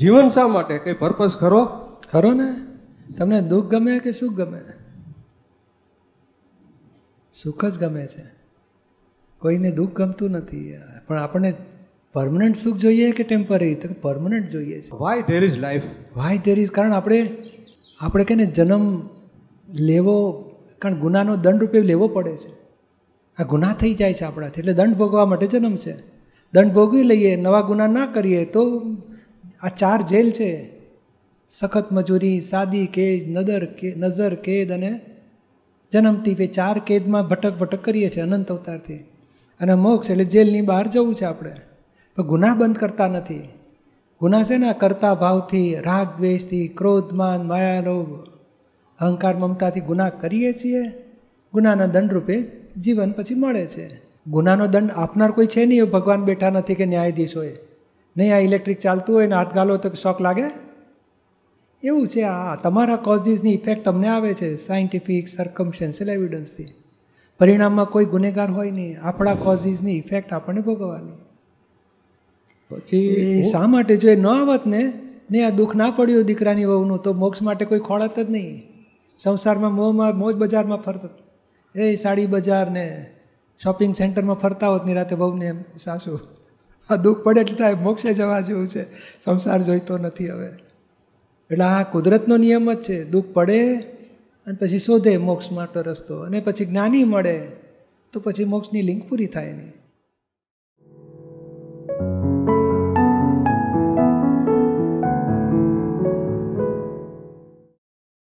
જીવન શા માટે? કઈ પર્પઝ ખરો? ખરો ને? તમને દુઃખ ગમે કે સુખ ગમે? સુખ જ ગમે છે. કોઈને દુઃખ ગમતું નથી. પણ આપણને પરમનન્ટ સુખ જોઈએ કે ટેમ્પરરી તો પરમનન્ટ જોઈએ છે. Why there is life why there is કારણ આપણે આપણે કે ને જન્મ લેવો કારણ ગુનાનો દંડ રૂપે લેવો પડે છે. આ ગુના થઈ જાય છે આપણાથી. એટલે દંડ ભોગવા માટે જન્મ છે. દંડ ભોગવી લઈએ નવા ગુના ના કરીએ તો આ ચાર જેલ છે. સખત મજૂરી, સાદી કેદ, નદર કે, નજર કેદ અને જન્મ ટીપે ચાર કેદમાં ભટક ભટક કરીએ છીએ અનંત અવતારથી. અને મોક્ષ એટલે જેલની બહાર જવું છે આપણે. પણ ગુના બંધ કરતા નથી. ગુના છે ને કરતા ભાવથી, રાગ, દ્વેષથી ક્રોધમાન માયાલોભ અહંકાર, મમતાથી ગુના કરીએ છીએ. ગુનાના દંડરૂપે જીવન પછી મળે છે. ગુનાનો દંડ આપનાર કોઈ છે નહીં ભગવાન બેઠા નથી કે ન્યાયાધીશ હોય. નહીં આ ઇલેક્ટ્રિક ચાલતું હોય ને હાથ ગાલો તો શોખ લાગે? એવું છે આ તમારા કોઝિસની ઇફેક્ટ તમને આવે છે સાયન્ટિફિક સર્કમસ્ટેન્શિયલ એવિડન્સથી પરિણામમાં કોઈ ગુનેગાર હોય નહીં આપણા કોઝિસની ઇફેક્ટ આપણને ભોગવવાની. પછી શા માટે? જો એ ન આવત ને ને આ દુઃખ ના પડ્યું દીકરાની વહુનું તો મોક્ષ માટે કોઈ ખોળત જ નહીં. સંસારમાં મોંમાં મોજ બજારમાં ફરતા એ સાડી બજાર ને શોપિંગ સેન્ટરમાં ફરતા હોતની રાતે બહુને એમ સાસુ. આ દુઃખ પડે એટલે થાય, મોક્ષે જવા જેવું છે. સંસાર જોઈતો નથી હવે. એટલે આ કુદરતનો નિયમ જ છે, દુઃખ પડે અને પછી શોધે મોક્ષ માટે રસ્તો. અને પછી જ્ઞાની મળે, તો પછી મોક્ષની લિંક પૂરી થાય નહીં.